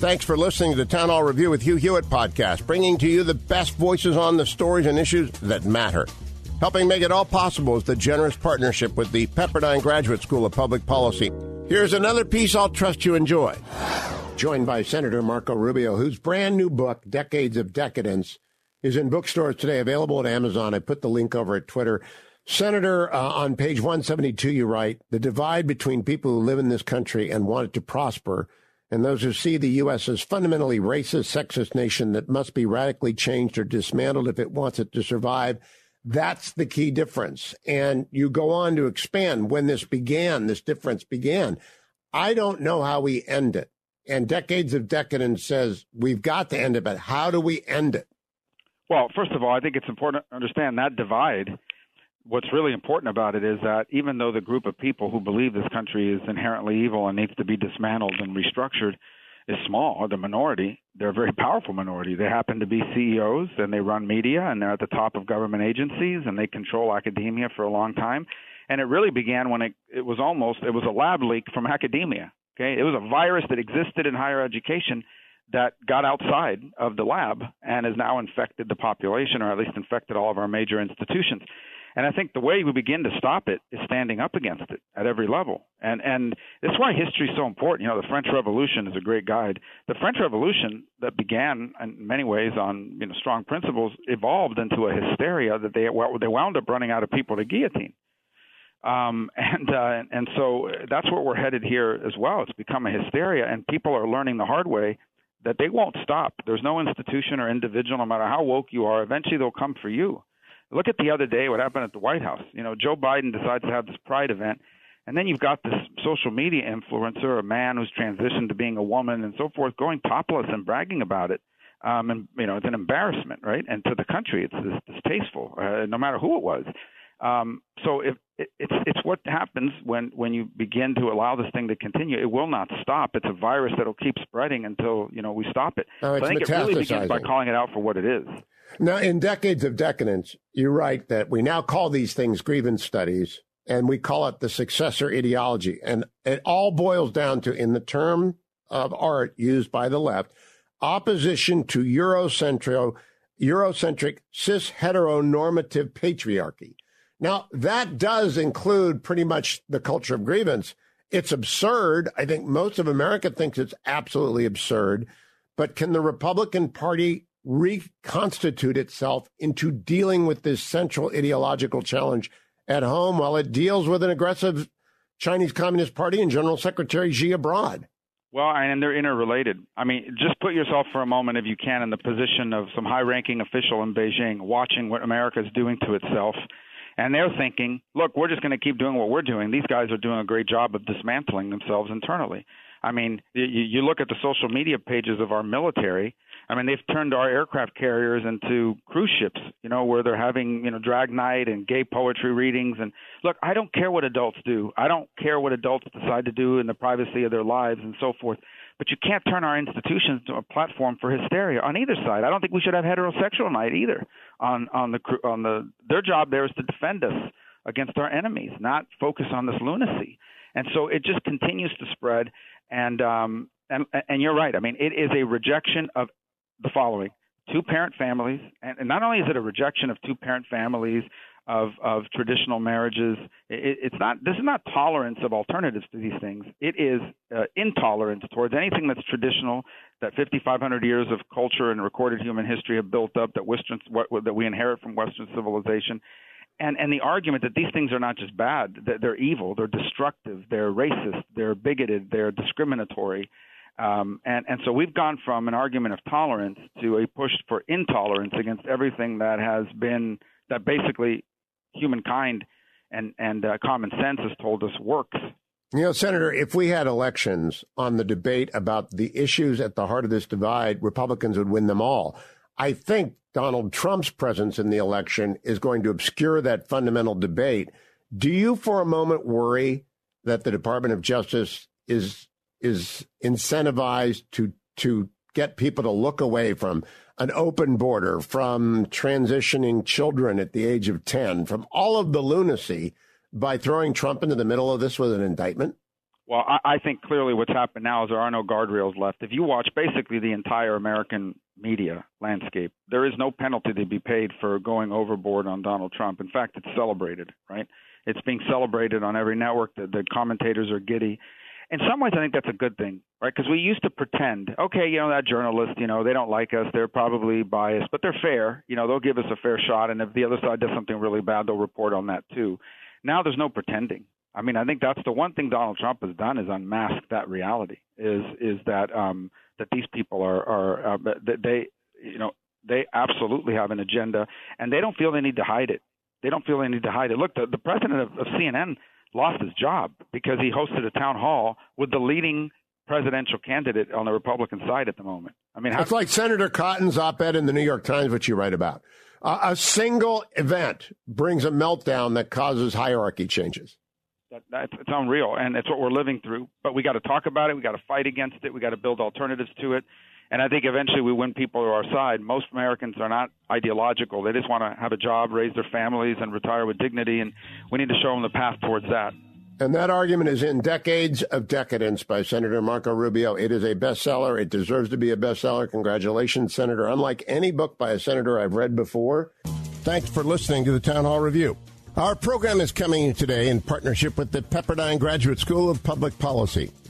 Thanks for listening to the Town Hall Review with Hugh Hewitt podcast, bringing to you the best voices on the stories and issues that matter. Helping make it all possible is the generous partnership with the Pepperdine Graduate School of Public Policy. Here's another piece I'll trust you enjoy. Joined by Senator Marco Rubio, whose brand new book, Decades of Decadence, is in bookstores today, available at Amazon. I put the link over at Twitter. Senator, uh, on page 172, you write The divide between people who live in this country and want it to prosper and those who see the U.S. as fundamentally racist, sexist nation that must be radically changed or dismantled if it wants it to survive. That's the key difference. And you go on to expand when this began, this difference began. I don't know how we end it. And Decades of Decadence says we've got to end it, but how do we end it? Well, first of all, I think it's important to understand that divide what's really important about it is that even though the group of people who believe this country is inherently evil and needs to be dismantled and restructured is small, the minority, they're a very powerful minority. They happen to be CEOs and they run media and they're at the top of government agencies and they control academia for a long time. And it really began when it, it was almost it was a lab leak from academia. Okay, it was a virus that existed in higher education that got outside of the lab and has now infected the population, or at least infected all of our major institutions. And I think the way we begin to stop it is standing up against it at every level. And and that's why history is so important. You know, the French Revolution is a great guide. The French Revolution that began in many ways on you know strong principles evolved into a hysteria that they they wound up running out of people to guillotine. Um, and uh, and so that's where we're headed here as well. It's become a hysteria, and people are learning the hard way that they won't stop. There's no institution or individual, no matter how woke you are, eventually they'll come for you. Look at the other day what happened at the White House. You know, Joe Biden decides to have this pride event, and then you've got this social media influencer, a man who's transitioned to being a woman and so forth, going topless and bragging about it. Um, and you know, it's an embarrassment, right? And to the country, it's, distasteful, uh, no matter who it was. Um, so if it, it's it's what happens when when you begin to allow this thing to continue. It will not stop. It's a virus that'll keep spreading until you know we stop it. Oh, so I think it really begins by calling it out for what it is. Now, in decades of decadence, you write that we now call these things grievance studies, and we call it the successor ideology, and it all boils down to, in the term of art used by the left, opposition to Eurocentric, Eurocentric cis heteronormative patriarchy. Now, that does include pretty much the culture of grievance. It's absurd. I think most of America thinks it's absolutely absurd. But can the Republican Party reconstitute itself into dealing with this central ideological challenge at home while it deals with an aggressive Chinese Communist Party and General Secretary Xi abroad? Well, and they're interrelated. I mean, just put yourself for a moment, if you can, in the position of some high ranking official in Beijing watching what America is doing to itself and they're thinking, look, we're just going to keep doing what we're doing. These guys are doing a great job of dismantling themselves internally. I mean, you, you look at the social media pages of our military. I mean, they've turned our aircraft carriers into cruise ships, you know, where they're having, you know, drag night and gay poetry readings. And look, I don't care what adults do. I don't care what adults decide to do in the privacy of their lives and so forth. But you can't turn our institutions to a platform for hysteria on either side. I don't think we should have heterosexual night either. On on the on the their job there is to defend us against our enemies, not focus on this lunacy. And so it just continues to spread. And um, and and you're right. I mean, it is a rejection of the following: two parent families, and, and not only is it a rejection of two parent families of of traditional marriages. It, it's not. This is not tolerance of alternatives to these things. It is uh, intolerance towards anything that's traditional. That 5,500 years of culture and recorded human history have built up. That Western what, that we inherit from Western civilization. And, and the argument that these things are not just bad, that they're evil, they're destructive, they're racist, they're bigoted, they're discriminatory. Um, and, and so we've gone from an argument of tolerance to a push for intolerance against everything that has been that basically humankind and and uh, common sense has told us works. You know, Senator, if we had elections on the debate about the issues at the heart of this divide, Republicans would win them all. I think Donald Trump's presence in the election is going to obscure that fundamental debate. Do you, for a moment, worry that the Department of Justice is is incentivized to to get people to look away from an open border, from transitioning children at the age of ten, from all of the lunacy by throwing Trump into the middle of this with an indictment? Well, I, I think clearly what's happened now is there are no guardrails left. If you watch basically the entire American media landscape, there is no penalty to be paid for going overboard on Donald Trump. In fact, it's celebrated, right? It's being celebrated on every network. The, the commentators are giddy. In some ways, I think that's a good thing, right? Because we used to pretend, okay, you know, that journalist, you know, they don't like us. They're probably biased, but they're fair. You know, they'll give us a fair shot. And if the other side does something really bad, they'll report on that too. Now there's no pretending. I mean, I think that's the one thing Donald Trump has done is unmask that reality. Is is that um, that these people are are uh, they you know they absolutely have an agenda and they don't feel they need to hide it. They don't feel they need to hide it. Look, the, the president of, of CNN lost his job because he hosted a town hall with the leading presidential candidate on the Republican side at the moment. I mean, it's like Senator Cotton's op-ed in the New York Times, which you write about. Uh, a single event brings a meltdown that causes hierarchy changes. That, that's it's unreal, and it's what we're living through. But we got to talk about it. We got to fight against it. We got to build alternatives to it. And I think eventually we win people to our side. Most Americans are not ideological. They just want to have a job, raise their families, and retire with dignity. And we need to show them the path towards that. And that argument is in Decades of Decadence by Senator Marco Rubio. It is a bestseller. It deserves to be a bestseller. Congratulations, Senator. Unlike any book by a senator I've read before. Thanks for listening to the Town Hall Review. Our program is coming today in partnership with the Pepperdine Graduate School of Public Policy.